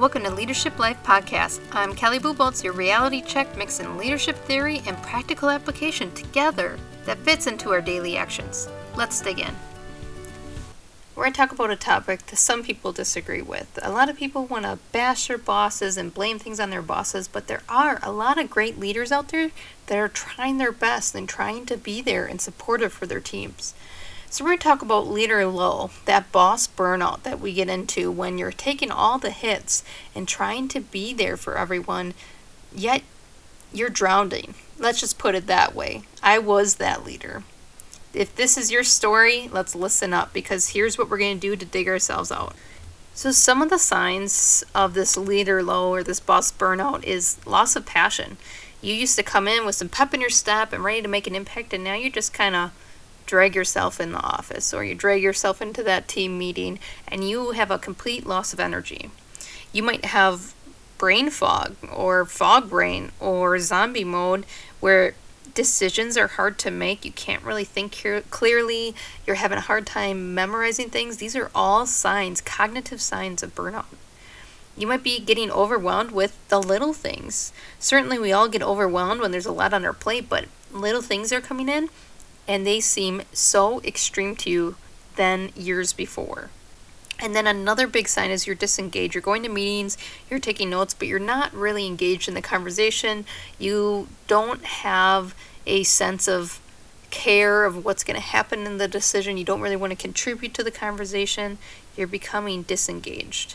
Welcome to Leadership Life Podcast. I'm Kelly Buboltz, your reality check mixing leadership theory and practical application together that fits into our daily actions. Let's dig in. We're going to talk about a topic that some people disagree with. A lot of people want to bash their bosses and blame things on their bosses, but there are a lot of great leaders out there that are trying their best and trying to be there and supportive for their teams. So, we're going to talk about leader low, that boss burnout that we get into when you're taking all the hits and trying to be there for everyone, yet you're drowning. Let's just put it that way. I was that leader. If this is your story, let's listen up because here's what we're going to do to dig ourselves out. So, some of the signs of this leader low or this boss burnout is loss of passion. You used to come in with some pep in your step and ready to make an impact, and now you're just kind of drag yourself in the office or you drag yourself into that team meeting and you have a complete loss of energy. You might have brain fog or fog brain or zombie mode where decisions are hard to make. You can't really think clearly. You're having a hard time memorizing things. These are all signs, cognitive signs of burnout. You might be getting overwhelmed with the little things. Certainly, we all get overwhelmed when there's a lot on our plate, but little things are coming in and they seem so extreme to you than years before. And then another big sign is you're disengaged. You're going to meetings, you're taking notes, but you're not really engaged in the conversation. You don't have a sense of care of what's going to happen in the decision. You don't really want to contribute to the conversation. You're becoming disengaged.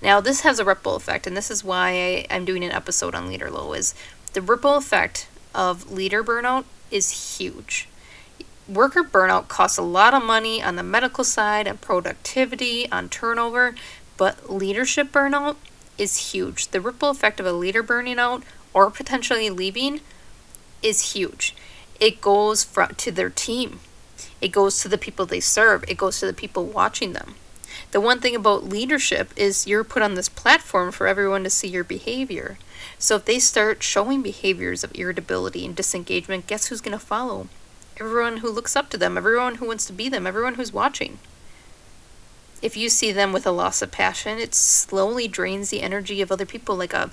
Now, this has a ripple effect, and this is why I, am doing an episode on leader low. Is the ripple effect of leader burnout is huge worker burnout costs a lot of money on the medical side and productivity, on turnover, but leadership burnout is huge. The ripple effect of a leader burning out or potentially leaving is huge. It goes from, to their team. It goes to the people they serve. It goes to the people watching them. The one thing about leadership is you're put on this platform for everyone to see your behavior. So if they start showing behaviors of irritability and disengagement, guess who's going to follow? Everyone who looks up to them, everyone who wants to be them, everyone who's watching. If you see them with a loss of passion, it slowly drains the energy of other people like a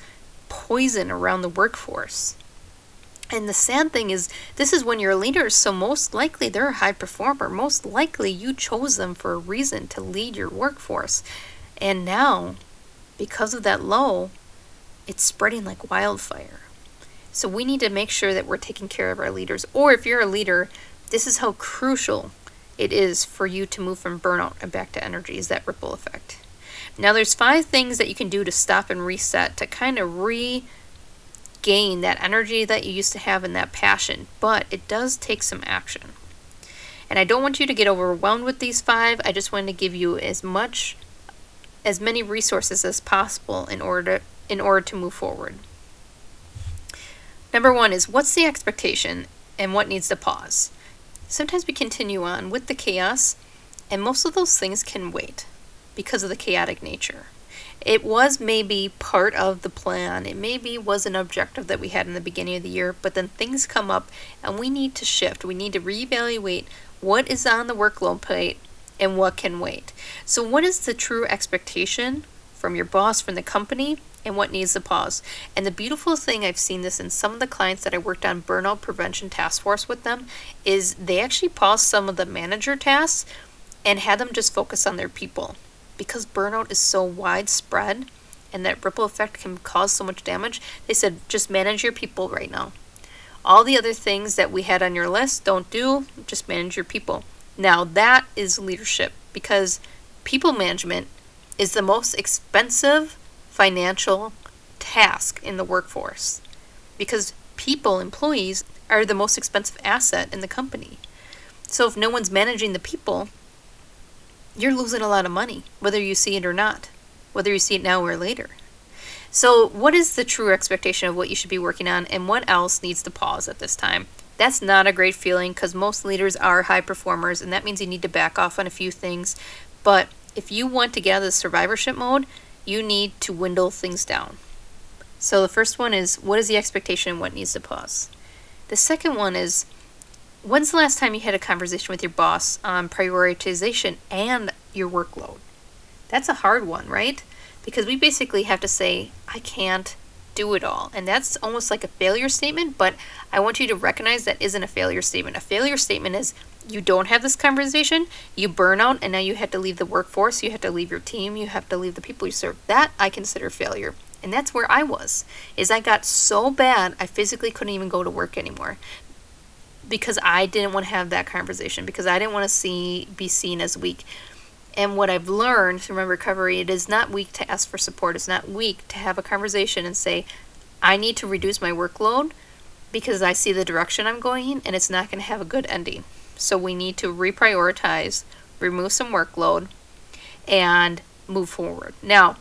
poison around the workforce. And the sad thing is, this is when you're a leader, so most likely they're a high performer. Most likely you chose them for a reason to lead your workforce. And now, because of that low, it's spreading like wildfire. So we need to make sure that we're taking care of our leaders. Or if you're a leader, this is how crucial it is for you to move from burnout and back to energy is that ripple effect. Now there's five things that you can do to stop and reset to kind of regain that energy that you used to have and that passion, but it does take some action. And I don't want you to get overwhelmed with these five. I just want to give you as much as many resources as possible in order to, in order to move forward. Number one is what's the expectation and what needs to pause? Sometimes we continue on with the chaos, and most of those things can wait because of the chaotic nature. It was maybe part of the plan, it maybe was an objective that we had in the beginning of the year, but then things come up and we need to shift. We need to reevaluate what is on the workload plate and what can wait. So, what is the true expectation from your boss, from the company, and what needs to pause. And the beautiful thing I've seen this in some of the clients that I worked on burnout prevention task force with them is they actually paused some of the manager tasks and had them just focus on their people. Because burnout is so widespread and that ripple effect can cause so much damage, they said just manage your people right now. All the other things that we had on your list, don't do, just manage your people. Now, that is leadership because people management is the most expensive financial task in the workforce because people, employees, are the most expensive asset in the company. So if no one's managing the people, you're losing a lot of money, whether you see it or not, whether you see it now or later. So, what is the true expectation of what you should be working on, and what else needs to pause at this time? That's not a great feeling because most leaders are high performers, and that means you need to back off on a few things. But if you want to get out of the survivorship mode, you need to dwindle things down. So the first one is what is the expectation and what needs to pause? The second one is when's the last time you had a conversation with your boss on prioritization and your workload? That's a hard one, right? because we basically have to say, I can't do it all. And that's almost like a failure statement, but I want you to recognize that isn't a failure statement. A failure statement is you don't have this conversation, you burn out, and now you have to leave the workforce, you have to leave your team, you have to leave the people you serve. That I consider failure. And that's where I was. Is I got so bad I physically couldn't even go to work anymore. Because I didn't want to have that conversation because I didn't want to see be seen as weak. And what I've learned through my recovery, it is not weak to ask for support. It's not weak to have a conversation and say, I need to reduce my workload because I see the direction I'm going in and it's not going to have a good ending. So we need to reprioritize, remove some workload, and move forward. Now,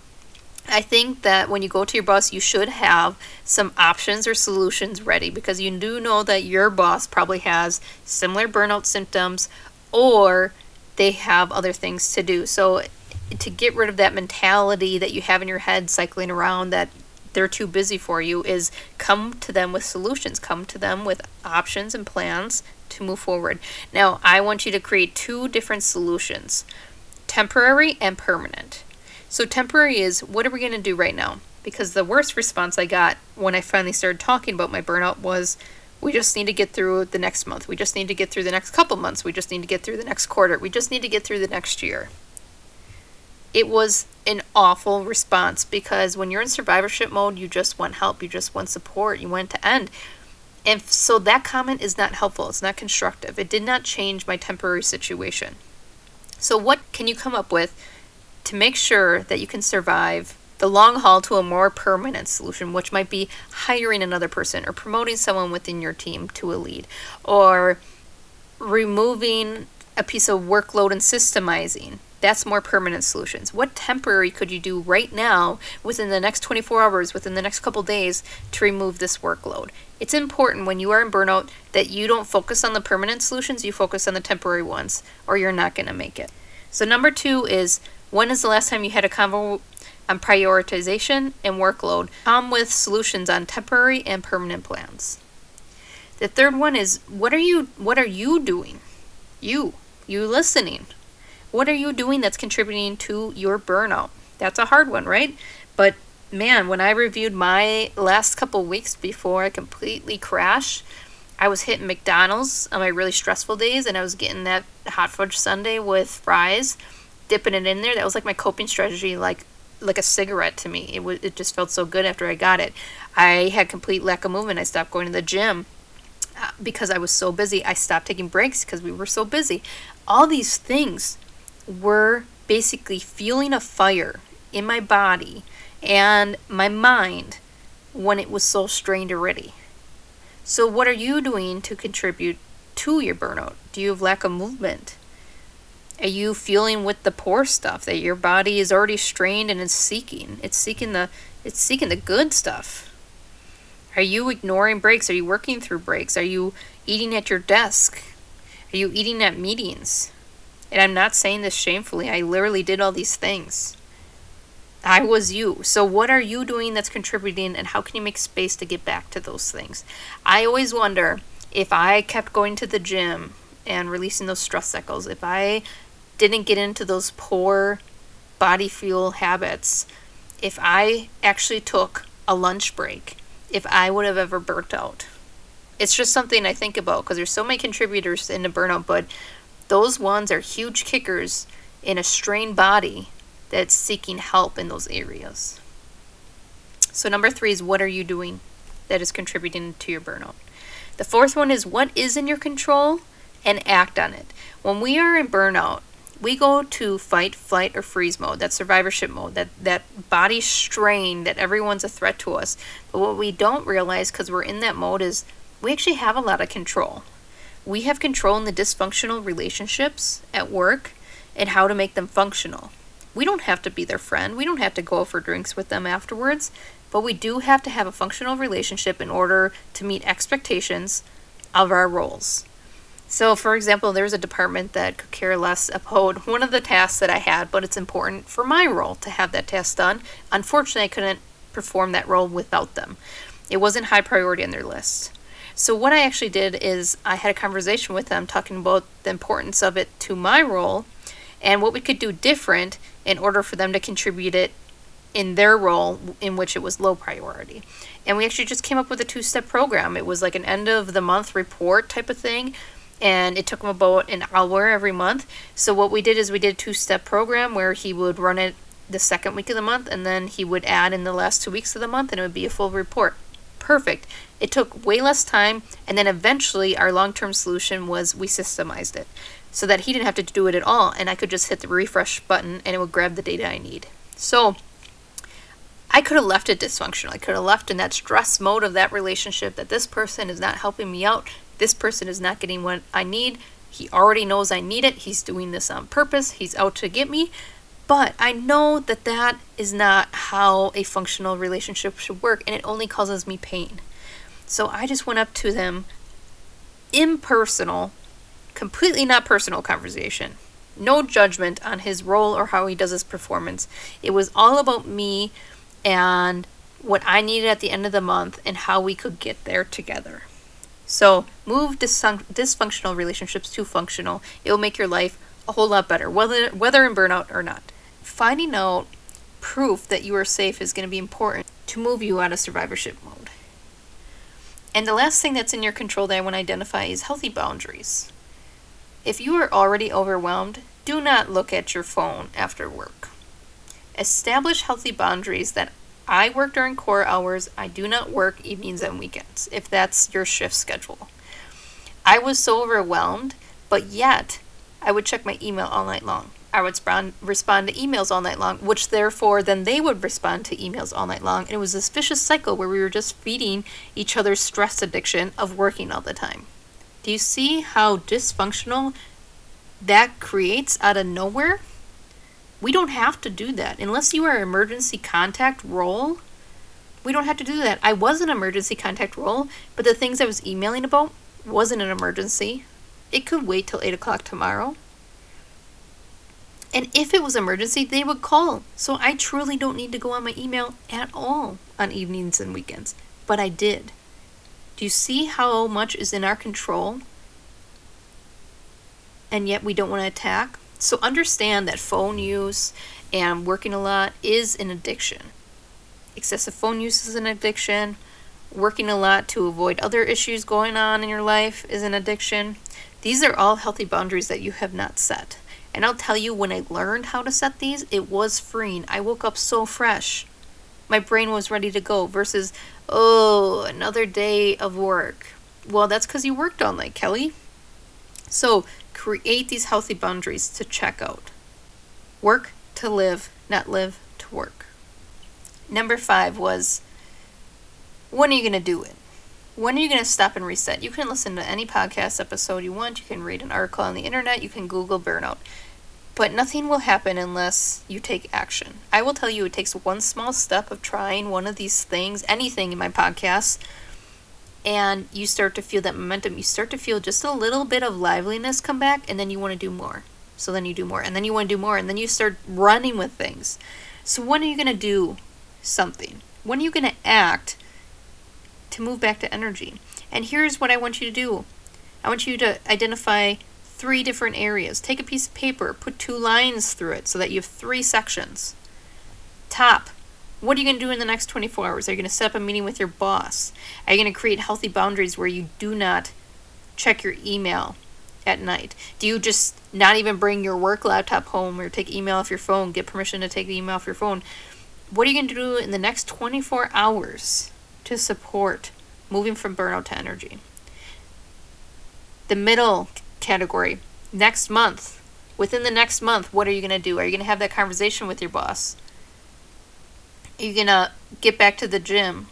I think that when you go to your boss, you should have some options or solutions ready because you do know that your boss probably has similar burnout symptoms or they have other things to do. So to get rid of that mentality that you have in your head cycling around that they're too busy for you is come to them with solutions, come to them with options and plans to move forward. Now, I want you to create two different solutions temporary and permanent. So, temporary is what are we going to do right now? Because the worst response I got when I finally started talking about my burnout was we just need to get through the next month. We just need to get through the next couple months. We just need to get through the next quarter. We just need to get through the next year. It was an awful response because when you're in survivorship mode, you just want help, you just want support, you want to end. And so that comment is not helpful, it's not constructive. It did not change my temporary situation. So, what can you come up with to make sure that you can survive the long haul to a more permanent solution, which might be hiring another person or promoting someone within your team to a lead or removing a piece of workload and systemizing. That's more permanent solutions. What temporary could you do right now within the next 24 hours, within the next couple days to remove this workload? It's important when you are in burnout that you don't focus on the permanent solutions, you focus on the temporary ones, or you're not going to make it. So, number two is when is the last time you had a convo on prioritization and workload, come with solutions on temporary and permanent plans. The third one is what are you what are you doing? You, you listening. What are you doing that's contributing to your burnout? That's a hard one, right? But man, when I reviewed my last couple weeks before I completely crashed, I was hitting McDonald's on my really stressful days and I was getting that hot fudge sundae with fries, dipping it in there. That was like my coping strategy like like a cigarette to me. It was it just felt so good after I got it. I had complete lack of movement. I stopped going to the gym uh, because I was so busy. I stopped taking breaks because we were so busy. All these things were basically fueling a fire in my body and my mind when it was so strained already. So, what are you doing to contribute to your burnout? Do you have lack of movement? Are you feeling with the poor stuff that your body is already strained and is seeking? It's seeking the it's seeking the good stuff. Are you ignoring breaks? Are you working through breaks? Are you eating at your desk? Are you eating at meetings? And I'm not saying this shamefully. I literally did all these things. I was you. So, what are you doing that's contributing, and how can you make space to get back to those things? I always wonder if I kept going to the gym and releasing those stress cycles, if I didn't get into those poor body fuel habits, if I actually took a lunch break, if I would have ever burnt out. It's just something I think about because there's so many contributors into burnout, but those ones are huge kickers in a strained body that's seeking help in those areas. So, number three is what are you doing that is contributing to your burnout? The fourth one is what is in your control and act on it. When we are in burnout, we go to fight, flight, or freeze mode, that survivorship mode, that, that body strain that everyone's a threat to us. But what we don't realize because we're in that mode is we actually have a lot of control. We have control in the dysfunctional relationships at work and how to make them functional. We don't have to be their friend, we don't have to go for drinks with them afterwards, but we do have to have a functional relationship in order to meet expectations of our roles. So, for example, there's a department that could care less about one of the tasks that I had, but it's important for my role to have that task done. Unfortunately, I couldn't perform that role without them. It wasn't high priority on their list. So, what I actually did is I had a conversation with them talking about the importance of it to my role and what we could do different in order for them to contribute it in their role in which it was low priority. And we actually just came up with a two step program. It was like an end of the month report type of thing. And it took him about an hour every month. So, what we did is we did a two step program where he would run it the second week of the month and then he would add in the last two weeks of the month and it would be a full report. Perfect. It took way less time. And then eventually, our long term solution was we systemized it so that he didn't have to do it at all. And I could just hit the refresh button and it would grab the data I need. So, I could have left it dysfunctional. I could have left in that stress mode of that relationship that this person is not helping me out. This person is not getting what I need. He already knows I need it. He's doing this on purpose. He's out to get me. But I know that that is not how a functional relationship should work, and it only causes me pain. So I just went up to them, impersonal, completely not personal conversation. No judgment on his role or how he does his performance. It was all about me and what I needed at the end of the month and how we could get there together. So, move dysfunctional relationships to functional. It will make your life a whole lot better, whether whether in burnout or not. Finding out proof that you are safe is going to be important to move you out of survivorship mode. And the last thing that's in your control that I want to identify is healthy boundaries. If you are already overwhelmed, do not look at your phone after work. Establish healthy boundaries that I work during core hours. I do not work evenings and weekends, if that's your shift schedule. I was so overwhelmed, but yet I would check my email all night long. I would respond, respond to emails all night long, which therefore then they would respond to emails all night long. And it was this vicious cycle where we were just feeding each other's stress addiction of working all the time. Do you see how dysfunctional that creates out of nowhere? We don't have to do that. Unless you are emergency contact role, we don't have to do that. I was an emergency contact role, but the things I was emailing about wasn't an emergency. It could wait till 8 o'clock tomorrow. And if it was emergency, they would call. So I truly don't need to go on my email at all on evenings and weekends. But I did. Do you see how much is in our control? And yet we don't want to attack? So understand that phone use and working a lot is an addiction. Excessive phone use is an addiction. Working a lot to avoid other issues going on in your life is an addiction. These are all healthy boundaries that you have not set. And I'll tell you, when I learned how to set these, it was freeing. I woke up so fresh. My brain was ready to go versus, oh, another day of work. Well, that's because you worked all night, Kelly. So create these healthy boundaries to check out. Work to live, not live to work. Number five was when are you going to do it? When are you going to stop and reset? You can listen to any podcast episode you want. You can read an article on the internet. You can Google burnout. But nothing will happen unless you take action. I will tell you, it takes one small step of trying one of these things, anything in my podcast, and you start to feel that momentum. You start to feel just a little bit of liveliness come back, and then you want to do more. So then you do more, and then you want to do more, and then you start running with things. So when are you going to do something? When are you going to act to move back to energy? And here's what I want you to do I want you to identify three different areas. Take a piece of paper, put two lines through it so that you have three sections. Top, what are you going to do in the next 24 hours? Are you going to set up a meeting with your boss? Are you going to create healthy boundaries where you do not check your email at night? Do you just not even bring your work laptop home or take email off your phone, get permission to take the email off your phone? What are you going to do in the next 24 hours to support moving from burnout to energy? The middle category, next month. Within the next month, what are you going to do? Are you going to have that conversation with your boss? Are you gonna get back to the gym?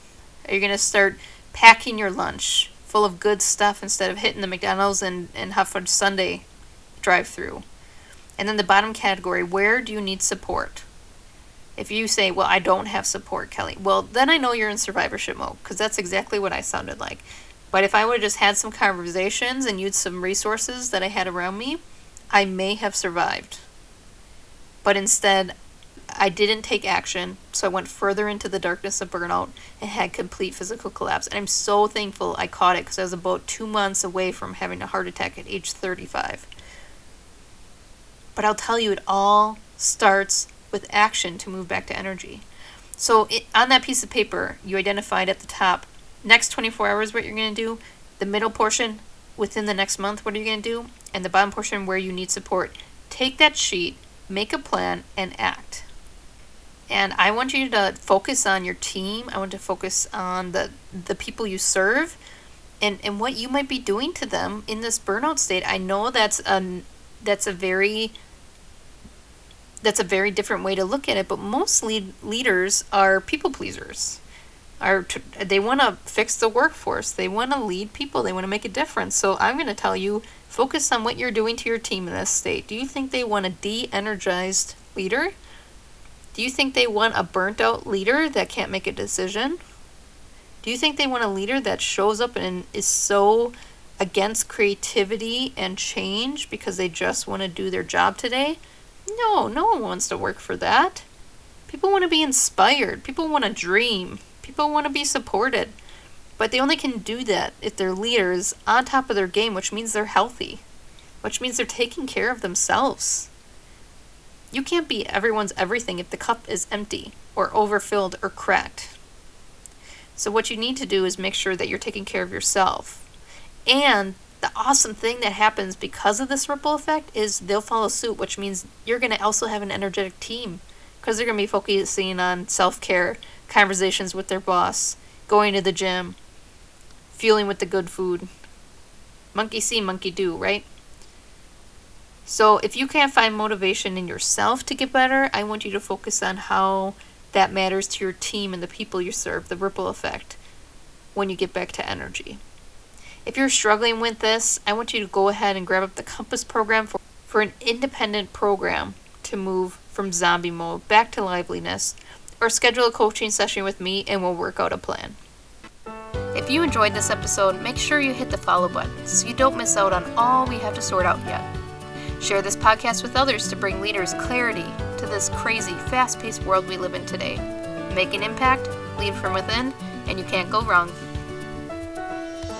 Are you gonna start packing your lunch full of good stuff instead of hitting the McDonald's and, and Hot Sundae drive through? And then the bottom category, where do you need support? If you say, well, I don't have support, Kelly, well, then I know you're in survivorship mode because that's exactly what I sounded like. But if I would have just had some conversations and used some resources that I had around me, I may have survived. But instead, I didn't take action, so I went further into the darkness of burnout and had complete physical collapse. And I'm so thankful I caught it because I was about two months away from having a heart attack at age 35. But I'll tell you, it all starts with action to move back to energy. So it, on that piece of paper, you identified at the top next 24 hours what you're going to do, the middle portion within the next month what are you going to do, and the bottom portion where you need support. Take that sheet, make a plan, and act. And I want you to focus on your team. I want to focus on the the people you serve and, and what you might be doing to them in this burnout state. I know that's a that's a very that's a very different way to look at it, but most lead, leaders are people pleasers. Are they want to fix the workforce? They want to lead people. They want to make a difference. So I'm going to tell you, focus on what you're doing to your team in this state. Do you think they want a de-energized leader? Do you think they want a burnt out leader that can't make a decision? Do you think they want a leader that shows up and is so against creativity and change because they just want to do their job today? No, no one wants to work for that. People want to be inspired. People want to dream. People want to be supported. But they only can do that if their leaders on top of their game, which means they're healthy, which means they're taking care of themselves. You can't be everyone's everything if the cup is empty or overfilled or cracked. So, what you need to do is make sure that you're taking care of yourself. And the awesome thing that happens because of this ripple effect is they'll follow suit, which means you're going to also have an energetic team because they're going to be focusing on self care, conversations with their boss, going to the gym, fueling with the good food. Monkey see, monkey do, right? So if you can't find motivation in yourself to get better, I want you to focus on how that matters to your team and the people you serve, the ripple effect, when you get back to energy. If you're struggling with this, I want you to go ahead and grab up the Compass program for, for an independent program to move from zombie mode back to liveliness, or schedule a coaching session with me and we'll work out a plan. If you enjoyed this episode, make sure you hit the follow button so you don't miss out on all we have to sort out yet. Share this podcast with others to bring leaders clarity to this crazy, fast paced world we live in today. Make an impact, lead from within, and you can't go wrong.